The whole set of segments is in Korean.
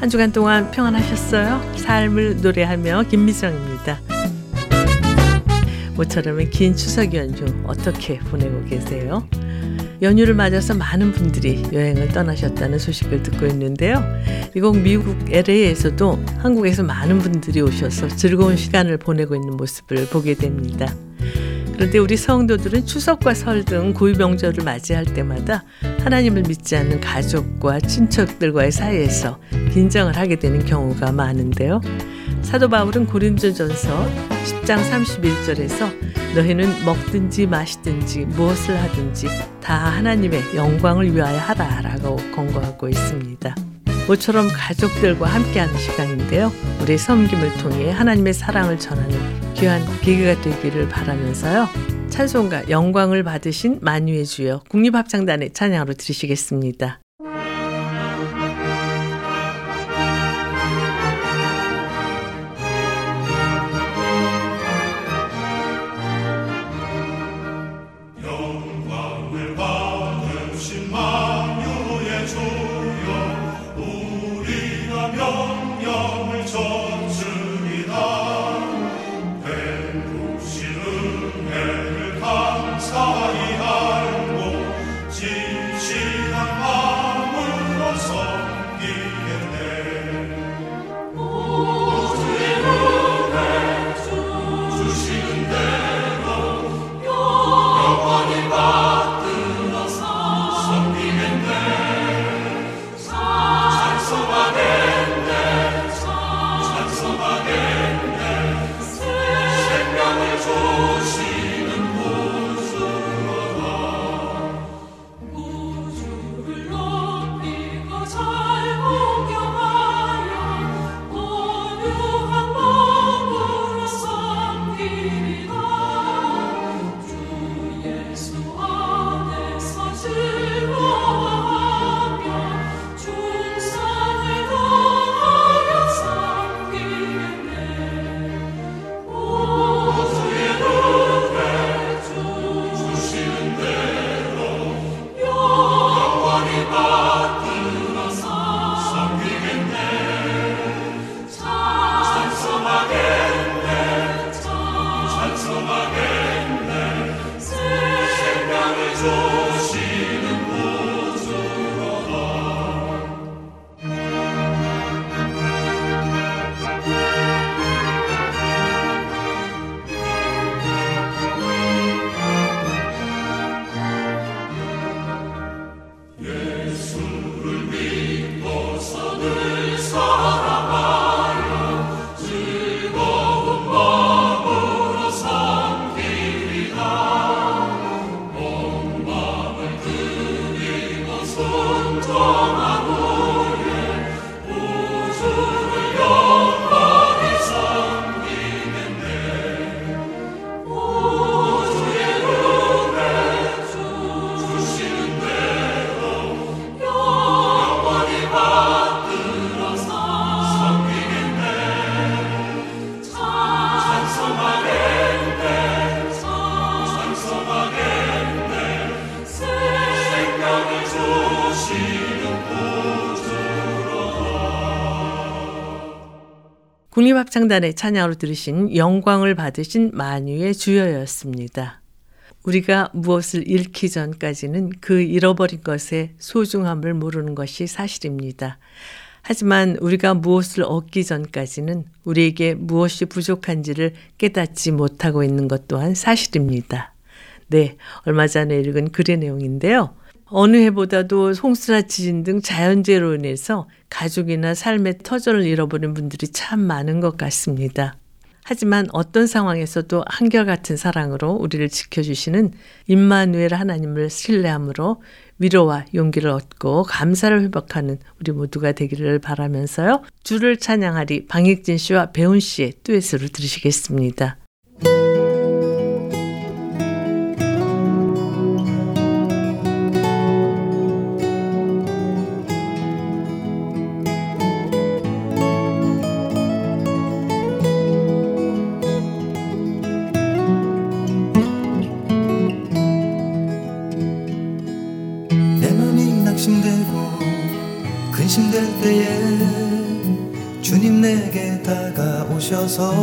한 주간 동안 평안하셨어요? 삶을 노래하며 김미정입니다. 모처럼의 긴 추석 연휴 어떻게 보내고 계세요? 연휴를 맞아서 많은 분들이 여행을 떠나셨다는 소식을 듣고 있는데요. 미국 미국 LA에서도 한국에서 많은 분들이 오셔서 즐거운 시간을 보내고 있는 모습을 보게 됩니다. 그런데 우리 성도들은 추석과 설 등 고유 명절을 맞이할 때마다 하나님을 믿지 않는 가족과 친척들과의 사이에서 긴장을 하게 되는 경우가 많은데요. 사도 바울은 고린도전서 10장 31절에서 너희는 먹든지 마시든지 무엇을 하든지 다 하나님의 영광을 위하여 하라라고 권고하고 있습니다. 모처럼 가족들과 함께하는 시간인데요. 우리 섬김을 통해 하나님의 사랑을 전하는 귀한 계기가 되기를 바라면서요. 찬송가 영광을 받으신 만유의 주여 국립합창단의 찬양으로 들으시겠습니다. 국립합창단의 찬양으로 들으신 영광을 받으신 만유의 주여였습니다. 우리가 무엇을 잃기 전까지는 그 잃어버린 것의 소중함을 모르는 것이 사실입니다. 하지만 우리가 무엇을 얻기 전까지는 우리에게 무엇이 부족한지를 깨닫지 못하고 있는 것 또한 사실입니다. 네, 얼마 전에 읽은 글의 내용인데요. 어느 해보다도 홍수나 지진 등 자연재해로 인해서 가족이나 삶의 터전을 잃어버린 분들이 참 많은 것 같습니다. 하지만 어떤 상황에서도 한결같은 사랑으로 우리를 지켜주시는 임마누엘 하나님을 신뢰함으로 위로와 용기를 얻고 감사를 회복하는 우리 모두가 되기를 바라면서요. 주를 찬양하리 방익진 씨와 배운 씨의 듀엣으로 들으시겠습니다. 다가오셔서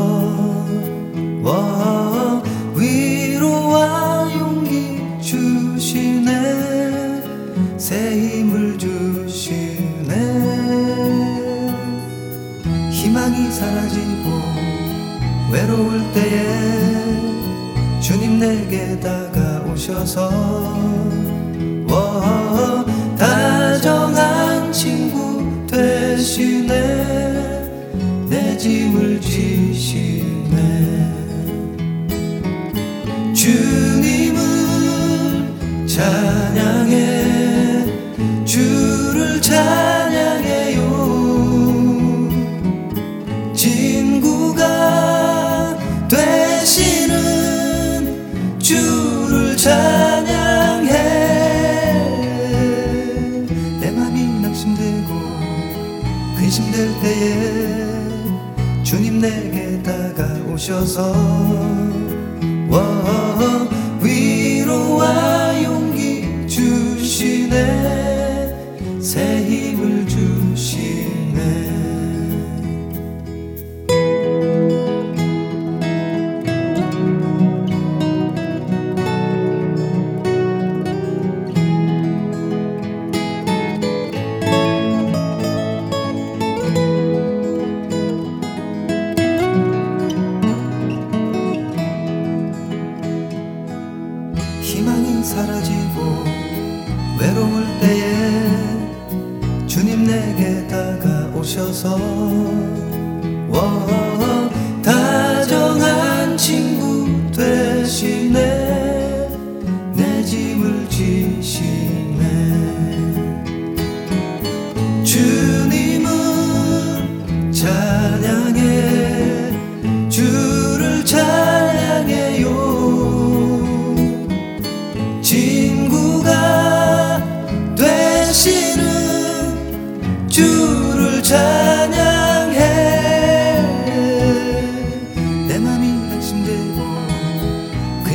와, 위로와 용기 주시네. 새 힘을 주시네. 희망이 사라지고 외로울 때에 주님 내게 다가오셔서 와, 다정한 친구 되시네 짐을 지 다가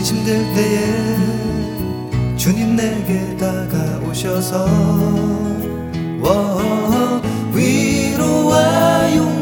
힘들 때에 주님 내게 다가오셔서 위로와 용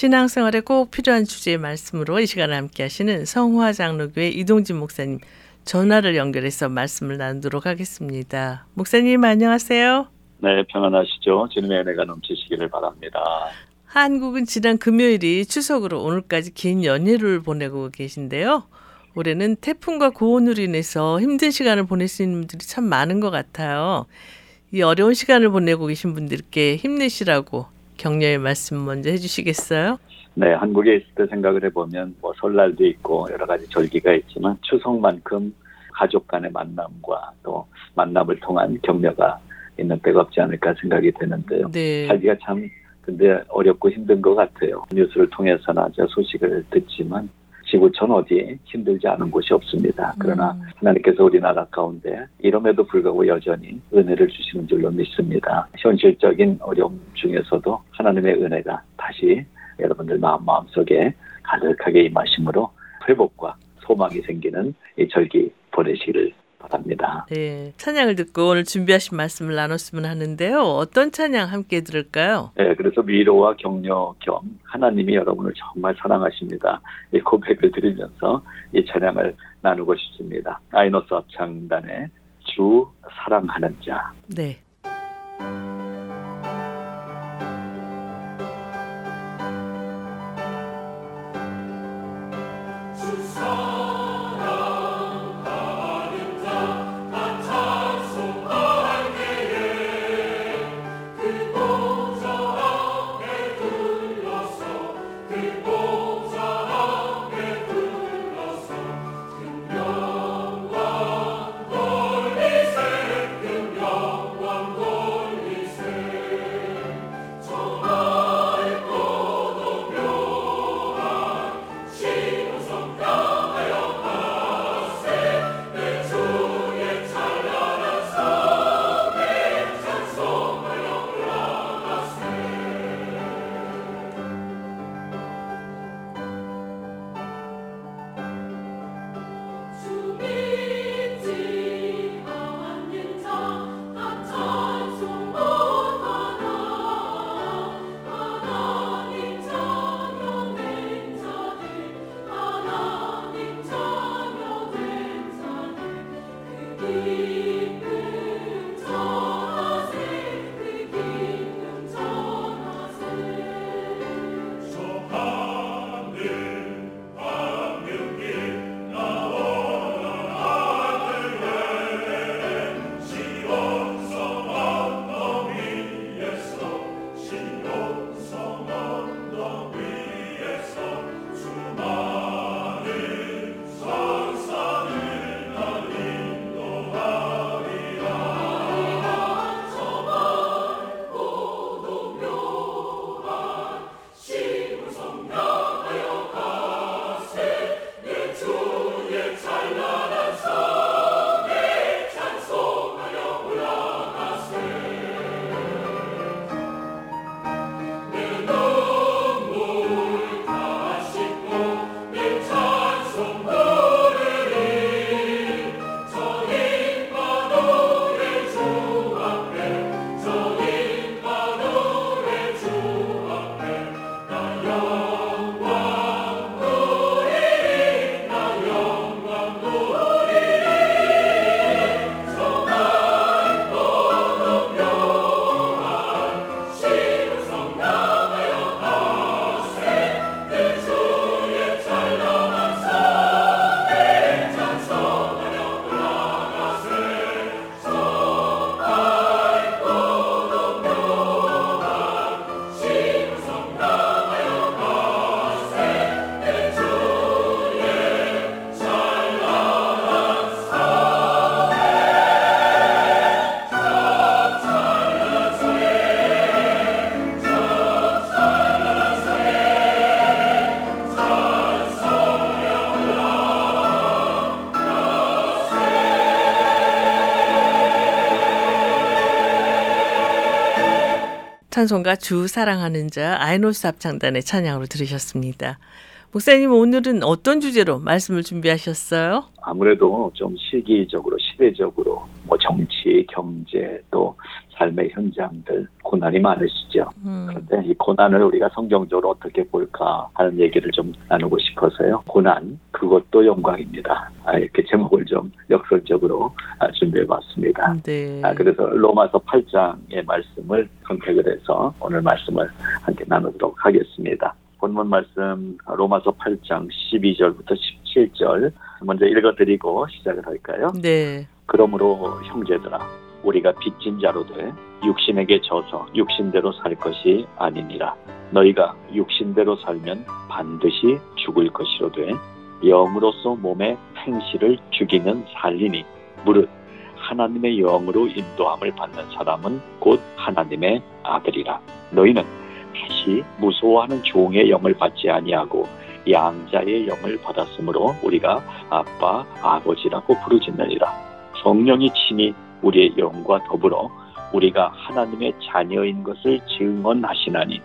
신앙생활에 꼭 필요한 주제의 말씀으로 이 시간을 함께 하시는 성화 장로교회 이동진 목사님 전화를 연결해서 말씀을 나누도록 하겠습니다. 목사님 안녕하세요. 네, 평안하시죠. 주님의 은혜가 넘치시기를 바랍니다. 한국은 지난 금요일이 추석으로 오늘까지 긴 연휴를 보내고 계신데요. 올해는 태풍과 고온으로 인해서 힘든 시간을 보낼 수 있는 분들이 참 많은 것 같아요. 이 어려운 시간을 보내고 계신 분들께 힘내시라고 격려의 말씀 먼저 해주시겠어요? 네, 한국에 있을 때 생각을 해보면 뭐 설날도 있고 여러 가지 절기가 있지만 추석만큼 가족 간의 만남과 또 만남을 통한 격려가 있는 때가 없지 않을까 생각이 되는데요. 네. 살기가 참 근데 어렵고 힘든 것 같아요. 뉴스를 통해서나 저 소식을 듣지만 지구촌 어디에 힘들지 않은 곳이 없습니다. 그러나 음. 하나님께서 우리나라 가운데 이름에도 불구하고 여전히 은혜를 주시는 줄로 믿습니다. 현실적인 어려움 중에서도 하나님의 은혜가 다시 여러분들 마음 마음속에 가득하게 임하심으로 회복과 소망이 생기는 이 절기 보내시기를 바랍니다. 네, 찬양을 듣고 오늘 준비하신 말씀을 나눴으면 하는데요. 어떤 찬양 함께 들을까요? 네, 그래서 위로와 격려 겸 하나님이 여러분을 정말 사랑하십니다. 이 고백을 드리면서 이 찬양을 나누고 싶습니다. 아이노스 합창단의 주 사랑하는 자. 네. 찬송가 주 사랑하는 자 아이노스 합창단의 찬양으로 들으셨습니다. 목사님 오늘은 어떤 주제로 말씀을 준비하셨어요? 아무래도 좀 시기적으로 시대적으로 뭐 정치, 경제 또 삶의 현장들 고난이 많으시죠. 음, 그런데 이 고난을 우리가 성경적으로 어떻게 볼까 하는 얘기를 좀 나누고 싶어서요. 고난 그것도 영광입니다. 아, 이렇게 제목을 좀 역설적으로 아, 준비해봤습니다. 네. 아, 그래서 로마서 8장의 말씀을 선택을 해서 오늘 말씀을 함께 나누도록 하겠습니다. 본문 말씀 로마서 8장 12절부터 17절 먼저 읽어드리고 시작을 할까요? 네. 그러므로 형제들아 우리가 빚진 자로 돼 육신에게 져서 육신대로 살 것이 아니니라. 너희가 육신대로 살면 반드시 죽을 것이로 돼 영으로서 몸의 행실을 죽이는 살리니. 무릇 하나님의 영으로 인도함을 받는 사람은 곧 하나님의 아들이라. 너희는 다시 무서워하는 종의 영을 받지 아니하고 양자의 영을 받았으므로 우리가 아빠 아버지라고 부르짖느니라. 성령이 친히 우리의 영과 더불어 우리가 하나님의 자녀인 것을 증언하시나니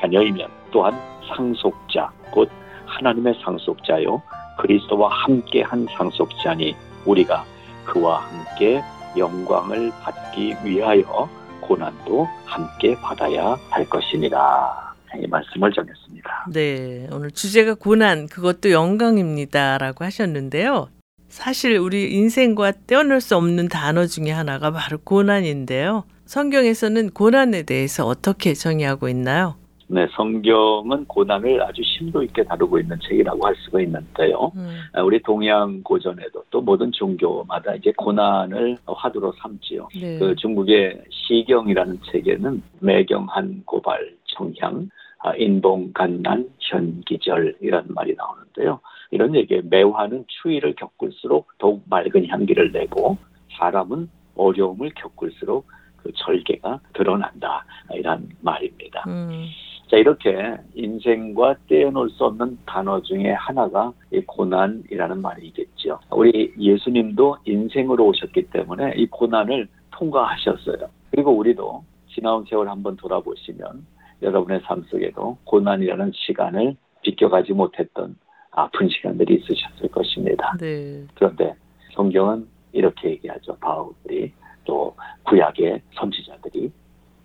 자녀이면 또한 상속자 곧 하나님의 상속자요 그리스도와 함께 한 상속자니 우리가 그와 함께 영광을 받기 위하여 고난도 함께 받아야 할 것이니라 이 말씀을 전했습니다. 네. 오늘 주제가 고난 그것도 영광입니다라고 하셨는데요. 사실 우리 인생과 떼어낼 수 없는 단어 중에 하나가 바로 고난인데요. 성경에서는 고난에 대해서 어떻게 정의하고 있나요? 네, 성경은 고난을 아주 심도 있게 다루고 있는 책이라고 할 수가 있는데요. 음, 아, 우리 동양 고전에도 또 모든 종교마다 이제 고난을 화두로 삼지요. 네. 그 중국의 시경이라는 책에는 매경한 고발 청향 아, 인봉 간난 현기절이라는 말이 나오는데요. 이런 얘기에 매화는 추위를 겪을수록 더욱 맑은 향기를 내고 사람은 어려움을 겪을수록 그 절개가 드러난다 이런 말입니다. 음, 자 이렇게 인생과 떼어놓을 수 없는 단어 중에 하나가 이 고난이라는 말이겠죠. 우리 예수님도 인생으로 오셨기 때문에 이 고난을 통과하셨어요. 그리고 우리도 지나온 세월 한번 돌아보시면 여러분의 삶 속에도 고난이라는 시간을 비껴가지 못했던 아픈 시간들이 있으셨을 것입니다. 네. 그런데 성경은 이렇게 얘기하죠. 바울이 또 구약의 선지자들이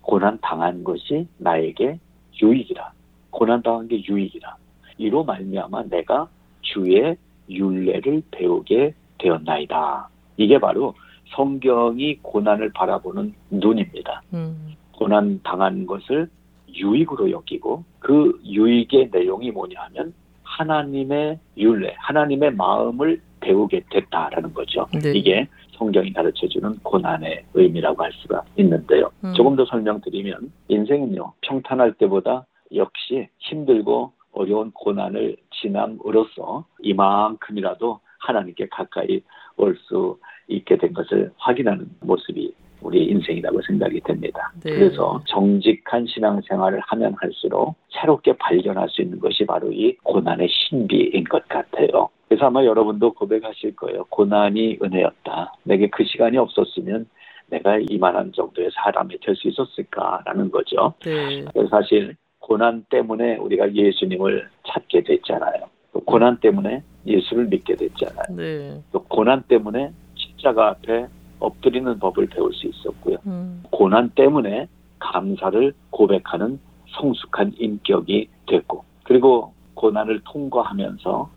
고난 당한 것이 나에게 유익이라. 고난 당한 게 유익이라. 이로 말미암아 내가 주의 윤례를 배우게 되었나이다. 이게 바로 성경이 고난을 바라보는 눈입니다. 음, 고난 당한 것을 유익으로 여기고 그 유익의 내용이 뭐냐면 하나님의 윤례, 하나님의 마음을 배우게 됐다라는 거죠. 네. 이게 성경이 가르쳐주는 고난의 의미라고 할 수가 있는데요. 음. 조금 더 설명드리면 인생은요 평탄할 때보다 역시 힘들고 어려운 고난을 지남으로써 이만큼이라도 하나님께 가까이 올 수 있게 된 것을 확인하는 모습이 우리 인생이라고 생각이 됩니다. 네. 그래서 정직한 신앙생활을 하면 할수록 새롭게 발견할 수 있는 것이 바로 이 고난의 신비인 것 같아요. 그래서 아마 여러분도 고백하실 거예요. 고난이 은혜였다. 내게 그 시간이 없었으면 내가 이만한 정도의 사람이 될 수 있었을까라는 거죠. 네. 사실 고난 때문에 우리가 예수님을 찾게 됐잖아요. 또 고난 때문에 예수를 믿게 됐잖아요. 네. 또 고난 때문에 십자가 앞에 엎드리는 법을 배울 수 있었고요. 음, 고난 때문에 감사를 고백하는 성숙한 인격이 됐고 그리고 고난을 통과하면서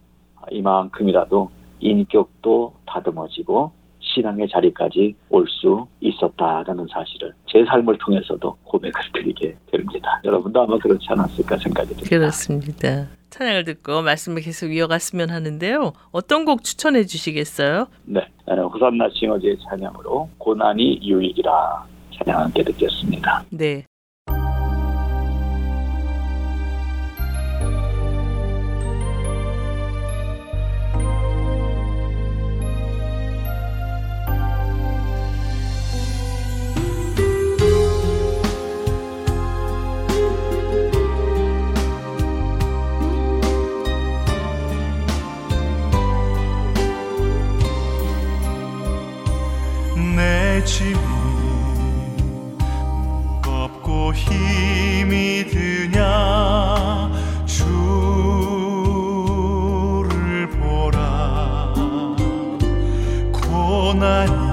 이만큼이라도 인격도 다듬어지고 신앙의 자리까지 올 수 있었다라는 사실을 제 삶을 통해서도 고백을 드리게 됩니다. 여러분도 아마 그렇지 않았을까 생각이 듭니다. 그렇습니다. 찬양을 듣고 말씀을 계속 이어갔으면 하는데요. 어떤 곡 추천해 주시겠어요? 네, 호산나 싱어제의 찬양으로 고난이 유익이라 찬양 함께 듣겠습니다. 네. 힘이 드냐? 주를 보라. 고난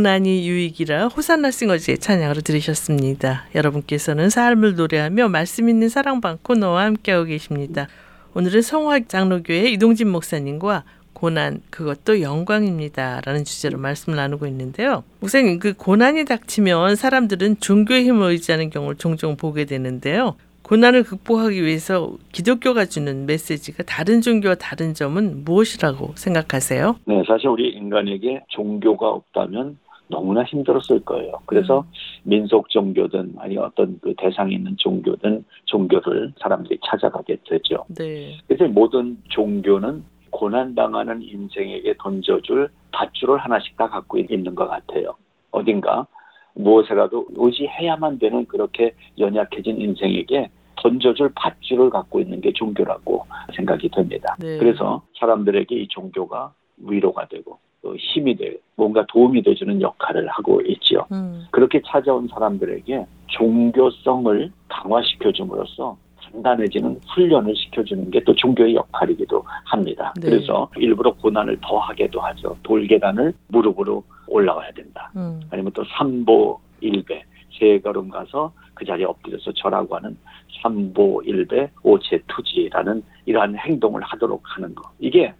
고난이 유익이라 호산나 싱어즈의 찬양으로 들으셨습니다. 여러분께서는 삶을 노래하며 말씀 있는 사랑방 코너와 함께하고 계십니다. 오늘은 성화 장로교회 이동진 목사님과 고난 그것도 영광입니다. 라는 주제로 말씀을 나누고 있는데요. 목사님 그 고난이 닥치면 사람들은 종교의 힘을 의지하는 경우를 종종 보게 되는데요. 고난을 극복하기 위해서 기독교가 주는 메시지가 다른 종교와 다른 점은 무엇이라고 생각하세요? 네, 사실 우리 인간에게 종교가 없다면 너무나 힘들었을 거예요. 그래서 민속 종교든 아니 어떤 그 대상이 있는 종교든 종교를 사람들이 찾아가게 되죠. 네. 그래서 모든 종교는 고난당하는 인생에게 던져줄 밧줄을 하나씩 다 갖고 있는 것 같아요. 어딘가 무엇이라도 의지해야만 되는 그렇게 연약해진 인생에게 던져줄 밧줄을 갖고 있는 게 종교라고 생각이 됩니다. 네. 그래서 사람들에게 이 종교가 위로가 되고 또 힘이 되고 뭔가 도움이 돼주는 역할을 하고 있지요. 음. 그렇게 찾아온 사람들에게 종교성을 강화시켜 줌으로써 단단해지는 훈련을 시켜주는 게 또 종교의 역할이기도 합니다. 네. 그래서 일부러 고난을 더 하게도 하죠. 돌계단을 무릎으로 올라가야 된다. 음. 아니면 또 삼보 일배 세 걸음 가서 그 자리에 엎드려서 절하고 하는 삼보 일배 오체 투지라는 이러한 행동을 하도록 하는 거. 이게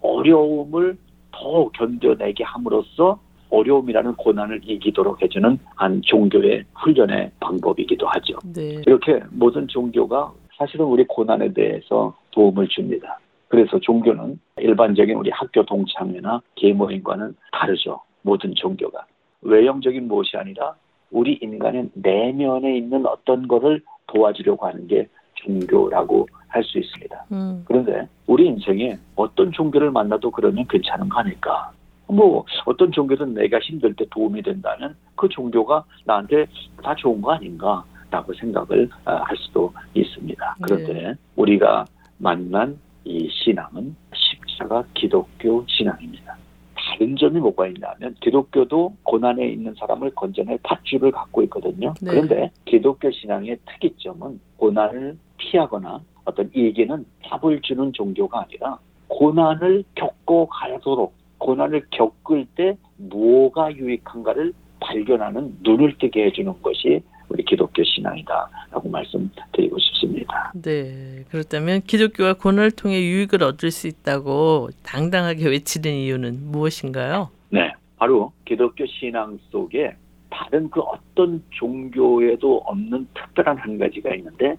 어려움을 더 견뎌내게 함으로써 어려움이라는 고난을 이기도록 해주는 한 종교의 훈련의 방법이기도 하죠. 네. 이렇게 모든 종교가 사실은 우리 고난에 대해서 도움을 줍니다. 그래서 종교는 일반적인 우리 학교 동창회나 계모임과는 다르죠. 모든 종교가. 외형적인 무엇이 아니라 우리 인간의 내면에 있는 어떤 거를 도와주려고 하는 게 종교라고 할 수 있습니다. 음. 그런데 우리 인생에 어떤 종교를 만나도 그러면 괜찮은 거 아닐까? 뭐 어떤 종교든 내가 힘들 때 도움이 된다면 그 종교가 나한테 다 좋은 거 아닌가라고 생각을 어, 할 수도 있습니다. 그런데 우리가 만난 이 신앙은 십자가 기독교 신앙입니다. 다른 점이 뭐가 있냐면 기독교도 고난에 있는 사람을 건져낼 밧줄을 갖고 있거든요. 네. 그런데 기독교 신앙의 특이점은 고난을 피하거나 어떤 이기는 답을 주는 종교가 아니라 고난을 겪고 가도록 고난을 겪을 때 뭐가 유익한가를 발견하는 눈을 뜨게 해주는 것이 우리 기독교 신앙이다라고 말씀드리고 싶습니다. 네. 그렇다면 기독교가 고난을 통해 유익을 얻을 수 있다고 당당하게 외치는 이유는 무엇인가요? 네, 바로 기독교 신앙 속에 다른 그 어떤 종교에도 없는 특별한 한 가지가 있는데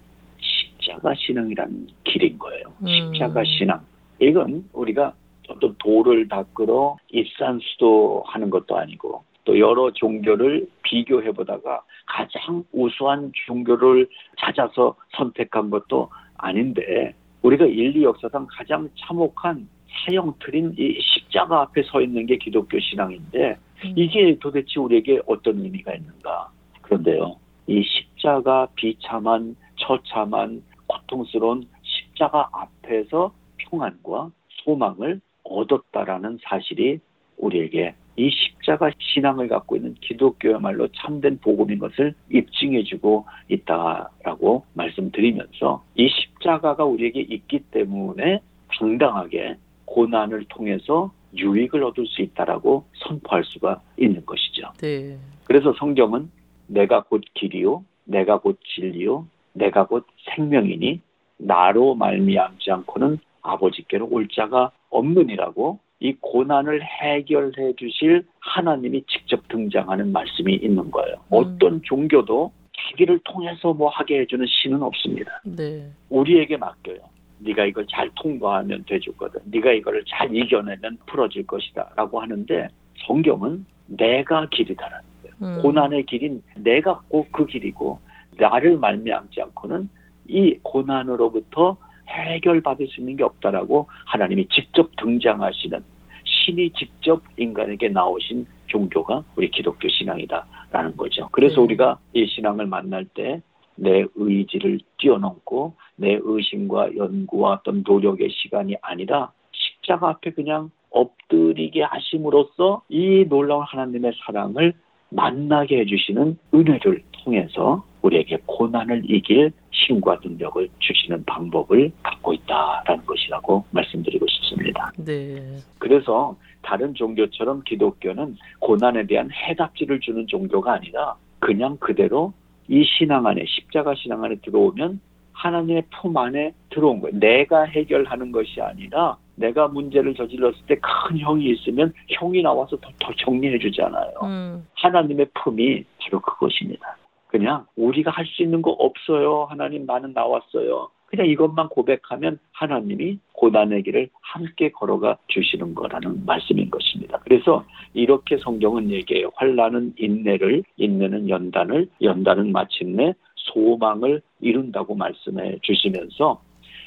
십자가 신앙이라는 길인 거예요. 음. 십자가 신앙. 이건 우리가 어떤 돌을 닦으러 입산수도 하는 것도 아니고 또 여러 종교를 비교해 보다가 가장 우수한 종교를 찾아서 선택한 것도 아닌데 우리가 인류 역사상 가장 참혹한 사형 틀인 이 십자가 앞에 서 있는 게 기독교 신앙인데 음. 이게 도대체 우리에게 어떤 의미가 있는가? 그런데요, 이 십자가 비참한, 처참한, 고통스러운 십자가 앞에서 평안과 소망을 얻었다라는 사실이 우리에게 이 십자가 신앙을 갖고 있는 기독교야말로 참된 복음인 것을 입증해주고 있다라고 말씀드리면서 이 십자가가 우리에게 있기 때문에 당당하게 고난을 통해서 유익을 얻을 수 있다라고 선포할 수가 있는 것이죠. 네. 그래서 성경은 내가 곧 길이요, 내가 곧 진리요, 내가 곧 생명이니 나로 말미암지 않고는 아버지께로 올 자가 없느니라고 이 고난을 해결해 주실 하나님이 직접 등장하는 말씀이 있는 거예요. 음. 어떤 종교도 자기를 통해서 뭐 하게 해주는 신은 없습니다. 네. 우리에게 맡겨요. 네가 이걸 잘 통과하면 돼주거든. 네가 이거를 잘 이겨내면 풀어질 것이다라고 하는데 성경은 내가 길이다라는 거예요. 음. 고난의 길인 내가 꼭 그 길이고 나를 말미암지 않고는 이 고난으로부터 해결받을 수 있는 게 없다라고 하나님이 직접 등장하시는 신이 직접 인간에게 나오신 종교가 우리 기독교 신앙이다라는 거죠. 그래서 네. 우리가 이 신앙을 만날 때 내 의지를 뛰어넘고 내 의심과 연구와 어떤 노력의 시간이 아니라 십자가 앞에 그냥 엎드리게 하심으로써 이 놀라운 하나님의 사랑을 만나게 해주시는 은혜를 통해서 우리에게 고난을 이길 힘과 능력을 주시는 방법을 갖고 있다라는 것이라고 말씀드리고 싶습니다. 네. 그래서 다른 종교처럼 기독교는 고난에 대한 해답지를 주는 종교가 아니라 그냥 그대로 이 신앙 안에 십자가 신앙 안에 들어오면 하나님의 품 안에 들어온 거예요. 내가 해결하는 것이 아니라 내가 문제를 저질렀을 때 큰 형이 있으면 형이 나와서 더, 더 정리해 주잖아요. 음. 하나님의 품이 바로 그것입니다. 그냥 우리가 할 수 있는 거 없어요. 하나님 나는 나왔어요. 그냥 이것만 고백하면 하나님이 고난의 길을 함께 걸어가 주시는 거라는 말씀인 것입니다. 그래서 이렇게 성경은 얘기해요. 환란은 인내를, 인내는 연단을, 연단은 마침내 소망을 이룬다고 말씀해 주시면서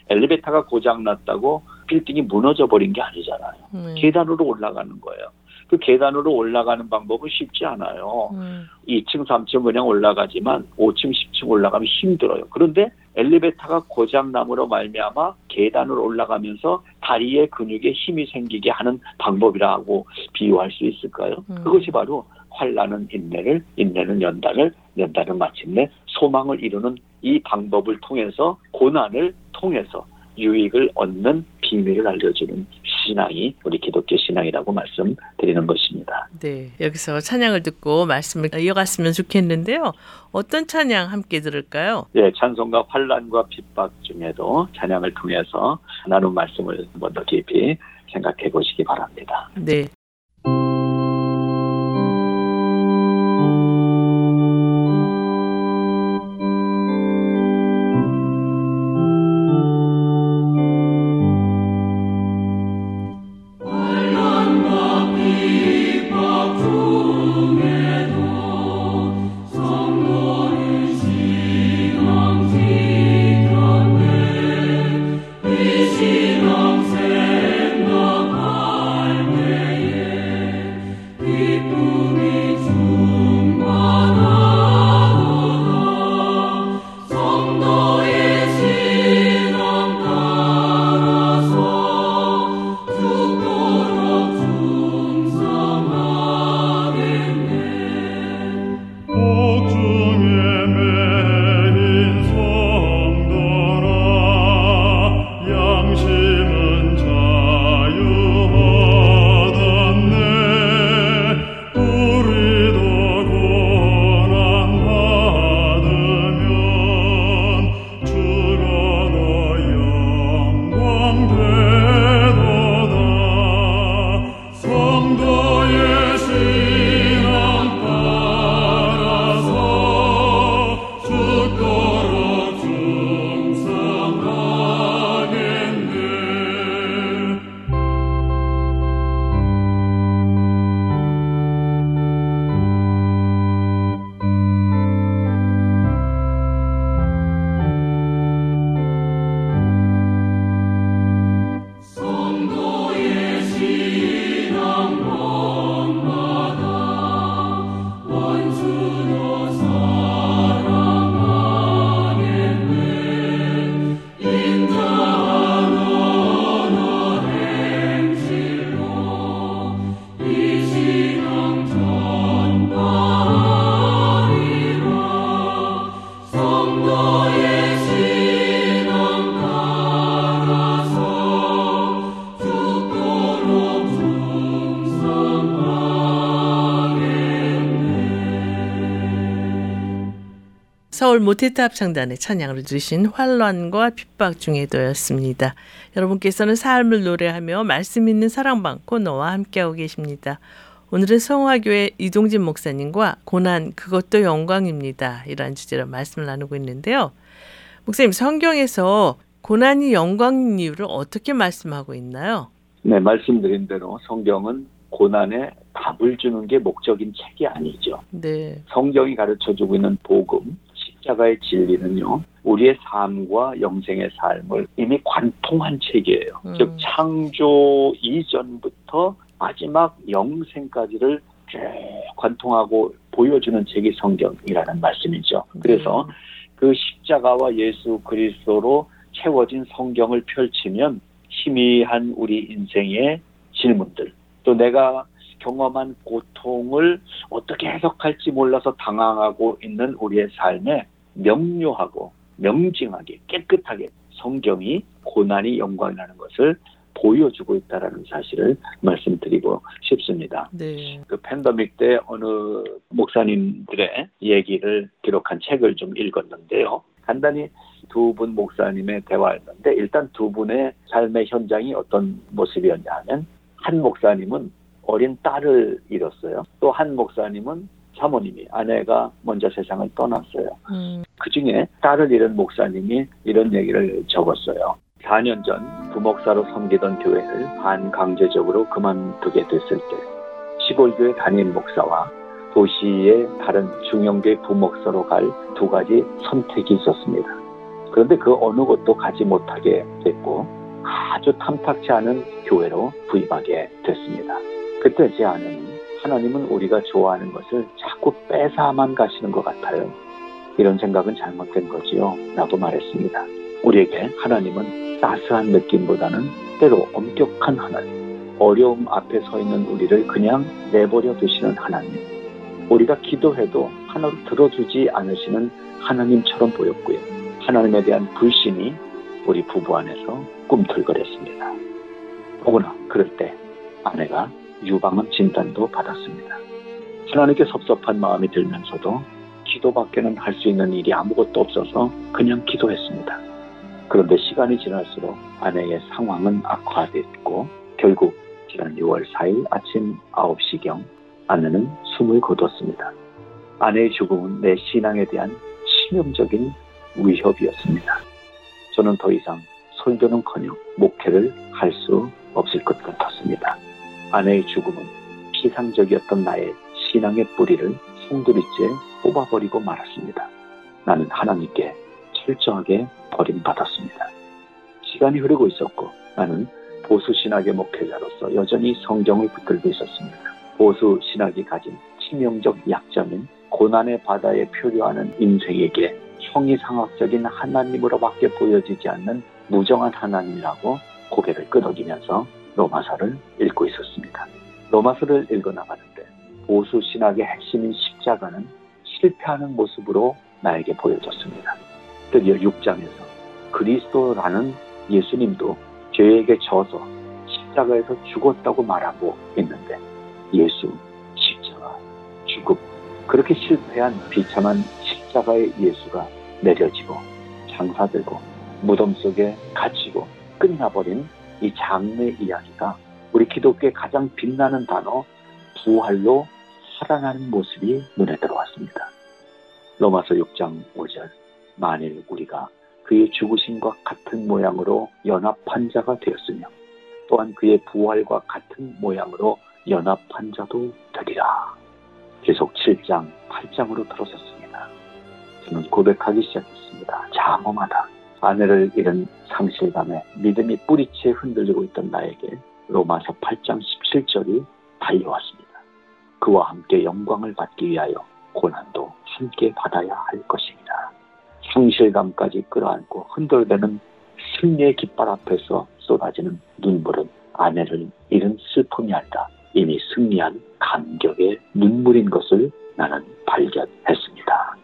엘리베이터가 고장 났다고 빌딩이 무너져 버린 게 아니잖아요. 네. 계단으로 올라가는 거예요. 그 계단으로 올라가는 방법은 쉽지 않아요. 음. 2층, 3층 그냥 올라가지만 5층, 10층 올라가면 힘들어요. 그런데 엘리베이터가 고장남으로 말미암아 계단으로 올라가면서 다리에 근육에 힘이 생기게 하는 방법이라고 비유할 수 있을까요? 음. 그것이 바로 환란은 인내를, 인내는 연단을, 연단은 마침내 소망을 이루는 이 방법을 통해서 고난을 통해서 유익을 얻는 비밀을 알려주는 신앙이 우리 기독교 신앙이라고 말씀드리는 것입니다. 네. 여기서 찬양을 듣고 말씀을 이어갔으면 좋겠는데요. 어떤 찬양 함께 들을까요? 예, 찬송가 환란과 핍박 중에도 찬양을 통해서 나눈 말씀을 더 깊이 생각해 보시기 바랍니다. 네. 모태타 합창단의 찬양으로 들으신 환란과 핍박 중에도였습니다. 여러분께서는 삶을 노래하며 말씀 있는 사랑방 코너와 함께하고 계십니다. 오늘은 성화교회 이동진 목사님과 고난 그것도 영광입니다. 이러한 주제로 말씀을 나누고 있는데요. 목사님 성경에서 고난이 영광인 이유를 어떻게 말씀하고 있나요? 네, 말씀드린 대로 성경은 고난에 답을 주는 게 목적인 책이 아니죠. 네. 성경이 가르쳐 주고 있는 복음, 십자가의 진리는요, 우리의 삶과 영생의 삶을 이미 관통한 책이에요. 음. 즉, 창조 이전부터 마지막 영생까지를 쭉 관통하고 보여주는 책이 성경이라는 말씀이죠. 그래서 그 십자가와 예수 그리스도로 채워진 성경을 펼치면 희미한 우리 인생의 질문들, 또 내가 경험한 고통을 어떻게 해석할지 몰라서 당황하고 있는 우리의 삶에 명료하고 명징하게 깨끗하게 성경이 고난이 영광이라는 것을 보여주고 있다라는 사실을 말씀드리고 싶습니다. 네. 그 팬데믹 때 어느 목사님들의 얘기를 기록한 책을 좀 읽었는데요. 간단히 두 분 목사님의 대화였는데 일단 두 분의 삶의 현장이 어떤 모습이었냐 하면 한 목사님은 어린 딸을 잃었어요. 또 한 목사님은 사모님이 아내가 먼저 세상을 떠났어요. 음, 그 중에 딸을 잃은 목사님이 이런 얘기를 적었어요. 4년 전 부목사로 섬기던 교회를 반강제적으로 그만두게 됐을 때 시골교회 담임 목사와 도시의 다른 중형교회 부목사로 갈 두 가지 선택이 있었습니다. 그런데 그 어느 곳도 가지 못하게 됐고 아주 탐탁치 않은 교회로 부임하게 됐습니다. 그때 제 아내는 하나님은 우리가 좋아하는 것을 자꾸 뺏어만 가시는 것 같아요. 이런 생각은 잘못된 거지요. 라고 말했습니다. 우리에게 하나님은 따스한 느낌보다는 때로 엄격한 하나님, 어려움 앞에 서 있는 우리를 그냥 내버려 두시는 하나님, 우리가 기도해도 하나도 들어주지 않으시는 하나님처럼 보였고요. 하나님에 대한 불신이 우리 부부 안에서 꿈틀거렸습니다. 혹은 그럴 때 아내가 유방암 진단도 받았습니다. 하나님께 섭섭한 마음이 들면서도 기도밖에는 할 수 있는 일이 아무것도 없어서 그냥 기도했습니다. 그런데 시간이 지날수록 아내의 상황은 악화됐고 결국 지난 6월 4일 아침 9시경 아내는 숨을 거뒀습니다. 아내의 죽음은 내 신앙에 대한 치명적인 위협이었습니다. 저는 더 이상 설교는커녕 목회를 할 수 없을 것 같았습니다. 아내의 죽음은 피상적이었던 나의 신앙의 뿌리를 송두리째 뽑아버리고 말았습니다. 나는 하나님께 철저하게 버림받았습니다. 시간이 흐르고 있었고 나는 보수 신학의 목회자로서 여전히 성경을 붙들고 있었습니다. 보수 신학이 가진 치명적 약점인 고난의 바다에 표류하는 인생에게 형이상학적인 하나님으로밖에 보여지지 않는 무정한 하나님이라고 고개를 끄덕이면서 로마서를 읽고 있었습니다. 로마서를 읽어 나가는데 보수 신학의 핵심인 십자가는 실패하는 모습으로 나에게 보여졌습니다. 드디어 6장에서 그리스도라는 예수님도 죄에게 져서 십자가에서 죽었다고 말하고 있는데 예수, 십자가, 죽음 그렇게 실패한 비참한 십자가의 예수가 내려지고 장사되고 무덤 속에 갇히고 끝나버린 이 장래 이야기가 우리 기독교의 가장 빛나는 단어 부활로 살아나는 모습이 눈에 들어왔습니다. 로마서 6장 5절 만일 우리가 그의 죽으심과 같은 모양으로 연합한 자가 되었으며 또한 그의 부활과 같은 모양으로 연합한 자도 되리라. 계속 7장, 8장으로 들어섰습니다. 저는 고백하기 시작했습니다. 장엄하다. 아내를 잃은 상실감에 믿음이 뿌리채 흔들리고 있던 나에게 로마서 8장 17절이 달려왔습니다. 그와 함께 영광을 받기 위하여 고난도 함께 받아야 할 것입니다. 상실감까지 끌어안고 흔들대는 승리의 깃발 앞에서 쏟아지는 눈물은 아내를 잃은 슬픔이 아니라 이미 승리한 감격의 눈물인 것을 나는 발견했습니다.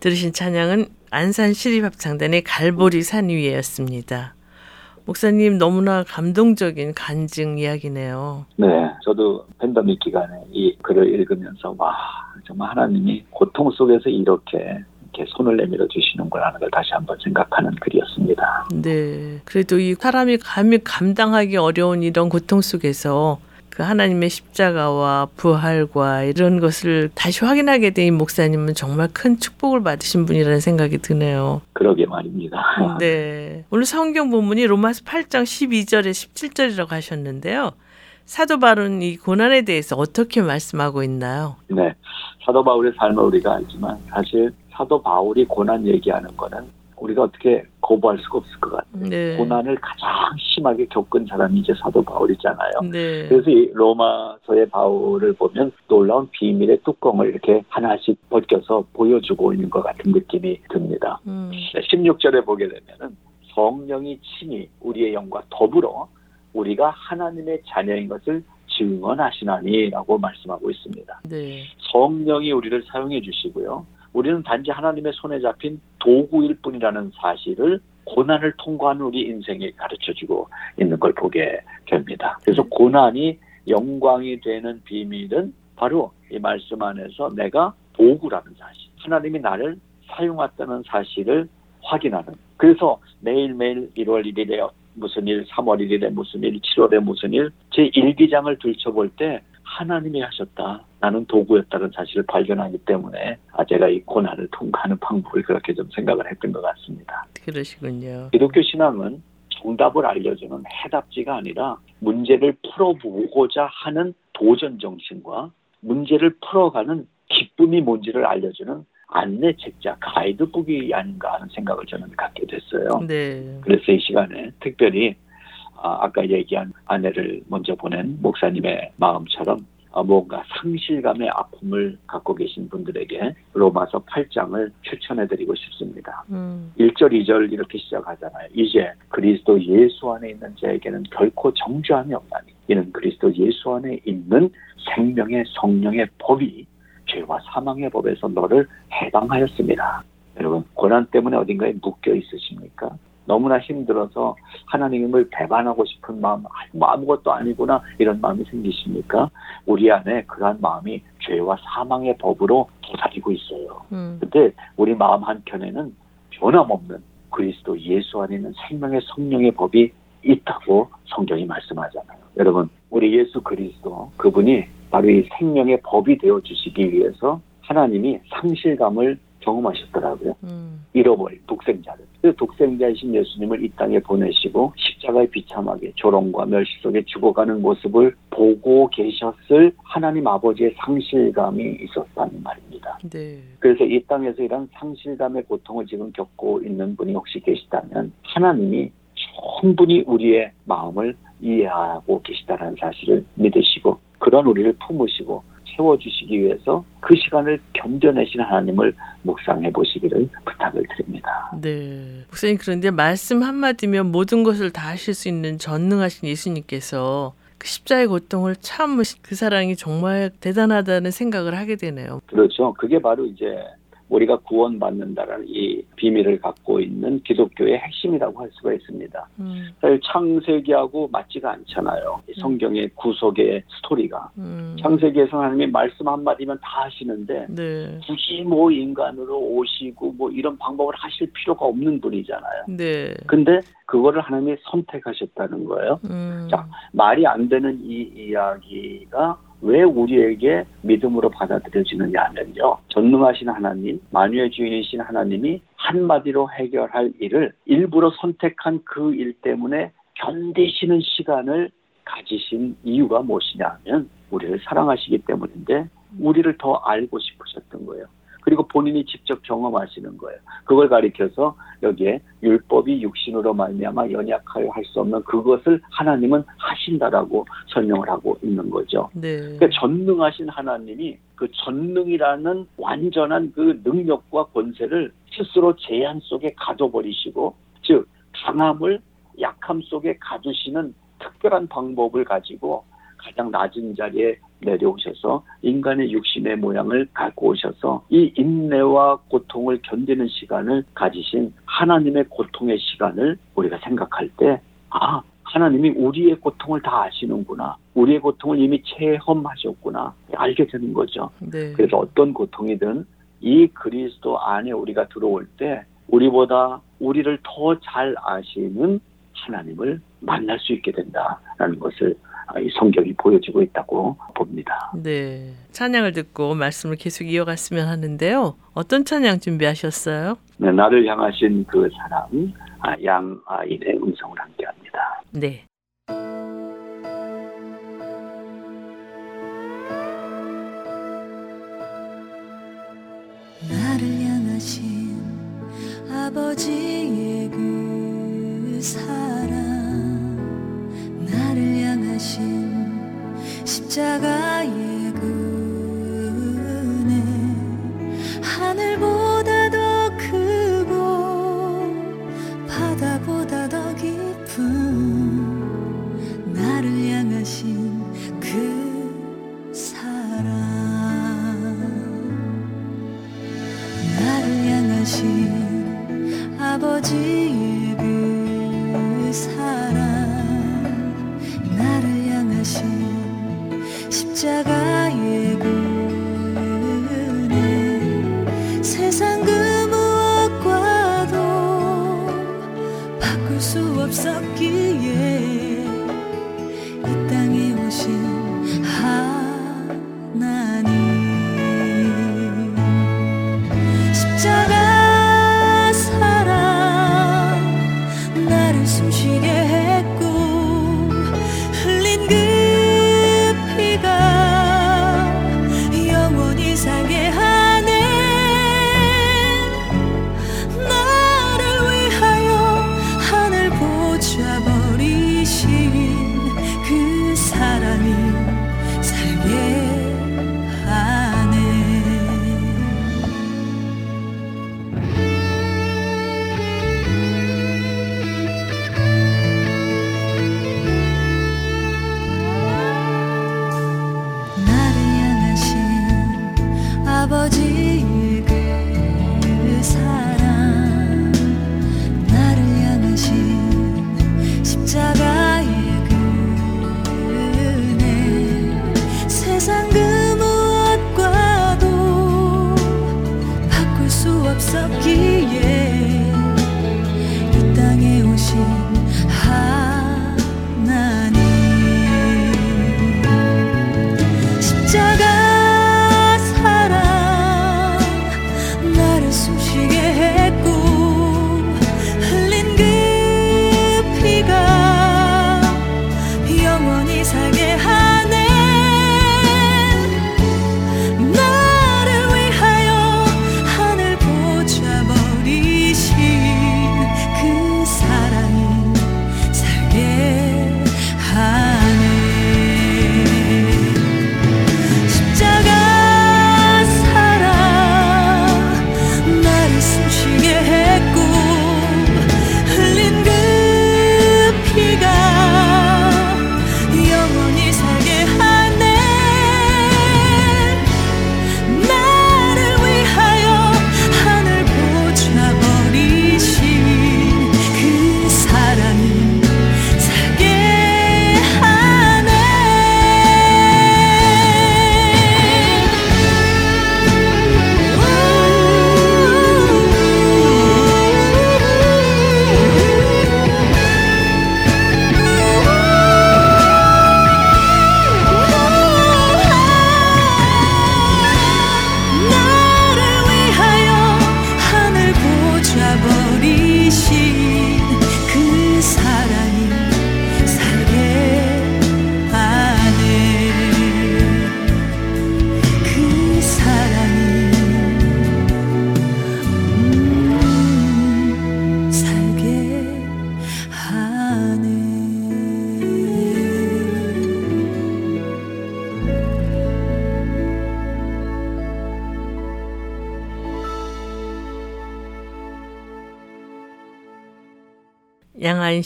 들으신 찬양은 안산 시립합창단의 갈보리 산 위에였습니다. 목사님 너무나 감동적인 간증 이야기네요. 네, 저도 팬데믹 기간에 이 글을 읽으면서 와 정말 하나님이 고통 속에서 이렇게 이렇게 손을 내밀어 주시는구나 하는 걸 다시 한번 생각하는 글이었습니다. 네. 그래도 이 사람이 감히 감당하기 어려운 이런 고통 속에서 그 하나님의 십자가와 부활과 이런 것을 다시 확인하게 된 목사님은 정말 큰 축복을 받으신 분이라는 생각이 드네요. 그러게 말입니다. 네. 오늘 성경 본문이 로마서 8장 12절에 17절이라고 하셨는데요. 사도 바울은 이 고난에 대해서 어떻게 말씀하고 있나요? 네, 사도 바울의 삶을 우리가 알지만 사실 사도 바울이 고난 얘기하는 거는 우리가 어떻게 거부할 수가 없을 것 같아요. 네. 고난을 가장 심하게 겪은 사람이 이제 사도 바울이잖아요. 네. 그래서 이 로마서의 바울을 보면 놀라운 비밀의 뚜껑을 이렇게 하나씩 벗겨서 보여주고 있는 것 같은 느낌이 듭니다. 음. 16절에 보게 되면은 성령이 친히 우리의 영과 더불어 우리가 하나님의 자녀인 것을 증언하시나니라고 말씀하고 있습니다. 네. 성령이 우리를 사용해 주시고요. 우리는 단지 하나님의 손에 잡힌 도구일 뿐이라는 사실을 고난을 통과하는 우리 인생에 가르쳐 주고 있는 걸 보게 됩니다. 그래서 고난이 영광이 되는 비밀은 바로 이 말씀 안에서 내가 도구라는 사실, 하나님이 나를 사용했다는 사실을 확인하는. 그래서 매일매일 1월 1일에 무슨 일, 3월 1일에 무슨 일, 7월에 무슨 일, 제 일기장을 들춰볼 때 하나님이 하셨다. 나는 도구였다는 사실을 발견하기 때문에 아 제가 이 고난을 통과하는 방법을 그렇게 좀 생각을 했던 것 같습니다. 그러시군요. 기독교 신앙은 정답을 알려주는 해답지가 아니라 문제를 풀어보고자 하는 도전 정신과 문제를 풀어가는 기쁨이 뭔지를 알려주는 안내 책자 가이드북이 아닌가 하는 생각을 저는 갖게 됐어요. 네. 그래서 이 시간에 특별히 아, 아까 얘기한 아내를 먼저 보낸 목사님의 마음처럼 아, 뭔가 상실감의 아픔을 갖고 계신 분들에게 로마서 8장을 추천해드리고 싶습니다. 음. 1절, 2절 이렇게 시작하잖아요. 이제 그리스도 예수 안에 있는 자에게는 결코 정죄함이 없나니 이는 그리스도 예수 안에 있는 생명의 성령의 법이 죄와 사망의 법에서 너를 해방하였습니다. 여러분 고난 때문에 어딘가에 묶여 있으십니까? 너무나 힘들어서 하나님을 배반하고 싶은 마음, 아, 뭐 아무것도 아니구나 이런 마음이 생기십니까? 우리 안에 그러한 마음이 죄와 사망의 법으로 도사리고 있어요. 음. 근데 우리 마음 한켠에는 변함없는 그리스도 예수 안에 있는 생명의 성령의 법이 있다고 성경이 말씀하잖아요. 여러분, 우리 예수 그리스도 그분이 바로 이 생명의 법이 되어 주시기 위해서 하나님이 상실감을 경험하셨더라고요. 음. 잃어버린 독생자를. 그 독생자이신 예수님을 이 땅에 보내시고 십자가에 비참하게 조롱과 멸시 속에 죽어가는 모습을 보고 계셨을 하나님 아버지의 상실감이 있었다는 말입니다. 네. 그래서 이 땅에서 이런 상실감의 고통을 지금 겪고 있는 분이 혹시 계시다면 하나님이 충분히 우리의 마음을 이해하고 계시다는 사실을 믿으시고 그런 우리를 품으시고 채워주시기 위해서 그 시간을 견뎌내신 하나님을 묵상해 보시기를 부탁을 드립니다. 네. 목사님 그런데 말씀 한마디면 모든 것을 다 하실 수 있는 전능하신 예수님께서 그 십자의 고통을 참으신 그 사랑이 정말 대단하다는 생각을 하게 되네요. 그렇죠. 그게 바로 이제 우리가 구원받는다라는 이 비밀을 갖고 있는 기독교의 핵심이라고 할 수가 있습니다. 음. 사실 창세기하고 맞지가 않잖아요. 이 성경의 구속의 스토리가. 음. 창세기에서 하나님이 말씀 한마디면 다 하시는데 네. 굳이 뭐 인간으로 오시고 뭐 이런 방법을 하실 필요가 없는 분이잖아요. 네. 근데 그거를 하나님이 선택하셨다는 거예요. 음. 자, 말이 안 되는 이 이야기가 왜 우리에게 믿음으로 받아들여지느냐 하면요. 전능하신 하나님, 만유의 주인이신 하나님이 한마디로 해결할 일을 일부러 선택한 그 일 때문에 견디시는 시간을 가지신 이유가 무엇이냐 하면 우리를 사랑하시기 때문인데 우리를 더 알고 싶으셨던 거예요. 그리고 본인이 직접 경험하시는 거예요. 그걸 가리켜서 여기에 율법이 육신으로 말미암아 연약하여 할 수 없는 그것을 하나님은 하신다라고 설명을 하고 있는 거죠. 네. 그러니까 전능하신 하나님이 그 전능이라는 완전한 그 능력과 권세를 스스로 제한 속에 가둬버리시고 즉 강함을 약함 속에 가두시는 특별한 방법을 가지고 가장 낮은 자리에 내려오셔서 인간의 육신의 모양을 갖고 오셔서 이 인내와 고통을 견디는 시간을 가지신 하나님의 고통의 시간을 우리가 생각할 때, 아, 하나님이 우리의 고통을 다 아시는구나. 우리의 고통을 이미 체험하셨구나. 알게 되는 거죠. 네. 그래서 어떤 고통이든 이 그리스도 안에 우리가 들어올 때 우리보다 우리를 더 잘 아시는 하나님을 만날 수 있게 된다라는 것을 이 성경이 보여주고 있다고 봅니다. 네. 찬양을 듣고 말씀을 계속 이어갔으면 하는데요. 어떤 찬양 준비하셨어요? 네, 나를 향하신 그 사랑, 아, 양 아인의 음성을 함께 합니다. 네. 나를 향하신 아버지의 그 사랑 십자가의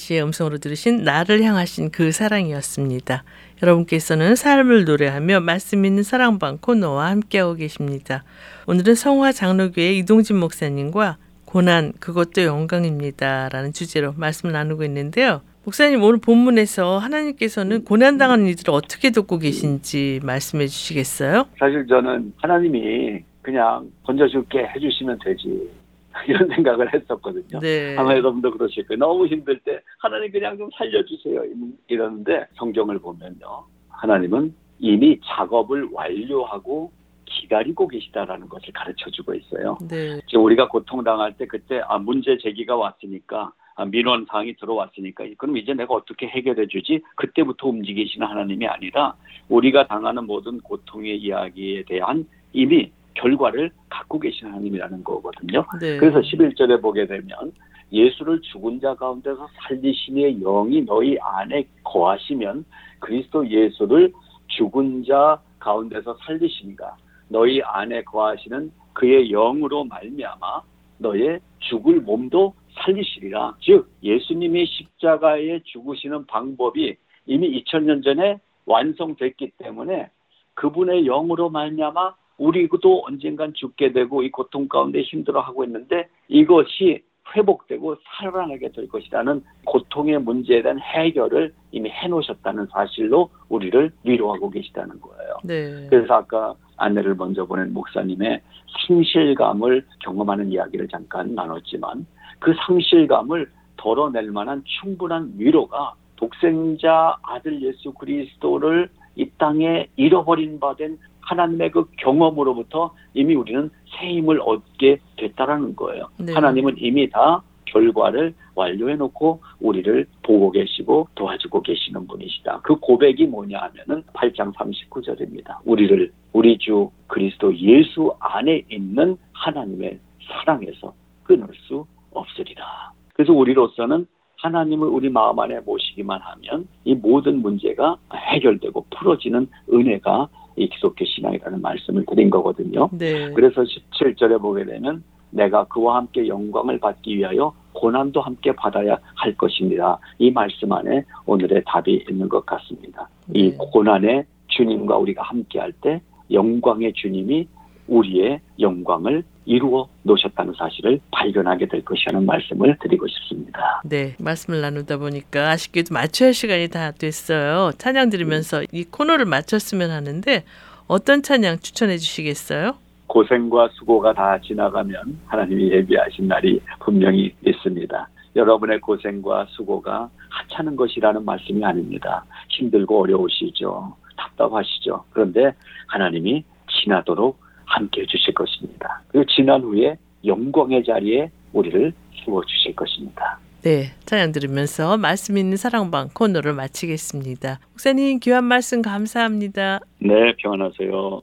씨의 음성으로 들으신 나를 향하신 그 사랑이었습니다. 여러분께서는 삶을 노래하며 말씀 있는 사랑방 코너와 함께하고 계십니다. 오늘은 성화 장로교회 이동진 목사님과 고난 그것도 영광입니다. 라는 주제로 말씀을 나누고 있는데요. 목사님 오늘 본문에서 하나님께서는 고난당하는 이들을 어떻게 돕고 계신지 말씀해 주시겠어요? 사실 저는 하나님이 그냥 건져줄게 해주시면 되지 이런 생각을 했었거든요. 네. 아마 여러분도 그러실 거예요. 너무 힘들 때 하나님 그냥 좀 살려주세요 이러는데 성경을 보면요. 하나님은 이미 작업을 완료하고 기다리고 계시다라는 것을 가르쳐 주고 있어요. 네. 지금 우리가 고통당할 때 그때 아 문제 제기가 왔으니까 아, 민원 사항이 들어왔으니까 그럼 이제 내가 어떻게 해결해 주지? 그때부터 움직이시는 하나님이 아니라 우리가 당하는 모든 고통의 이야기에 대한 이미 결과를 갖고 계신 하나님이라는 거거든요. 네. 그래서 11절에 보게 되면 예수를 죽은 자 가운데서 살리시니의 영이 너희 안에 거하시면 그리스도 예수를 죽은 자 가운데서 살리시니가 너희 안에 거하시는 그의 영으로 말미암아 너의 죽을 몸도 살리시리라. 즉 예수님이 십자가에 죽으시는 방법이 이미 2000년 전에 완성됐기 때문에 그분의 영으로 말미암아 우리도 언젠간 죽게 되고 이 고통 가운데 힘들어하고 있는데 이것이 회복되고 살아나게 될 것이라는 고통의 문제에 대한 해결을 이미 해놓으셨다는 사실로 우리를 위로하고 계시다는 거예요. 네. 그래서 아까 안내를 먼저 보낸 목사님의 상실감을 경험하는 이야기를 잠깐 나눴지만 그 상실감을 덜어낼 만한 충분한 위로가 독생자 아들 예수 그리스도를 이 땅에 잃어버린 바 된 하나님의 그 경험으로부터 이미 우리는 새 힘을 얻게 됐다라는 거예요. 네. 하나님은 이미 다 결과를 완료해 놓고 우리를 보고 계시고 도와주고 계시는 분이시다. 그 고백이 뭐냐 하면은 8장 39절입니다. 우리를 우리 주 그리스도 예수 안에 있는 하나님의 사랑에서 끊을 수 없으리라. 그래서 우리로서는 하나님을 우리 마음 안에 모시기만 하면 이 모든 문제가 해결되고 풀어지는 은혜가 이 기독교 신앙이라는 말씀을 드린 거거든요. 네. 그래서 17절에 보게 되면 내가 그와 함께 영광을 받기 위하여 고난도 함께 받아야 할 것입니다. 이 말씀 안에 오늘의 답이 있는 것 같습니다. 이 네. 고난에 주님과 우리가 함께 할 때 영광의 주님이 우리의 영광을 이루어 놓으셨다는 사실을 발견하게 될 것이라는 말씀을 드리고 싶습니다. 네, 말씀을 나누다 보니까 아쉽게도 마쳐야 할 시간이 다 됐어요. 찬양 들으면서 이 코너를 마쳤으면 하는데 어떤 찬양 추천해 주시겠어요? 고생과 수고가 다 지나가면 하나님이 예비하신 날이 분명히 있습니다. 여러분의 고생과 수고가 하찮은 것이라는 말씀이 아닙니다. 힘들고 어려우시죠. 답답하시죠. 그런데 하나님이 지나도록 함께 해주실 것입니다. 그리고 지난 후에 영광의 자리에 우리를 세워주실 것입니다. 네, 찬양 들으면서 말씀 있는 사랑방 코너를 마치겠습니다. 목사님 귀한 말씀 감사합니다. 네, 평안하세요.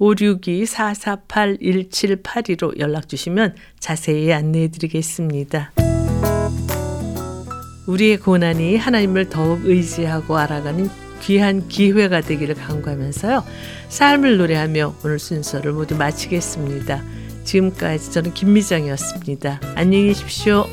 562-448-1782로 연락 주시면 자세히 안내해 드리겠습니다. 우리의 고난이 하나님을 더욱 의지하고 알아가는 귀한 기회가 되기를 간구하면서요. 삶을 노래하며 오늘 순서를 모두 마치겠습니다. 지금까지 저는 김미정이었습니다. 안녕히 계십시오.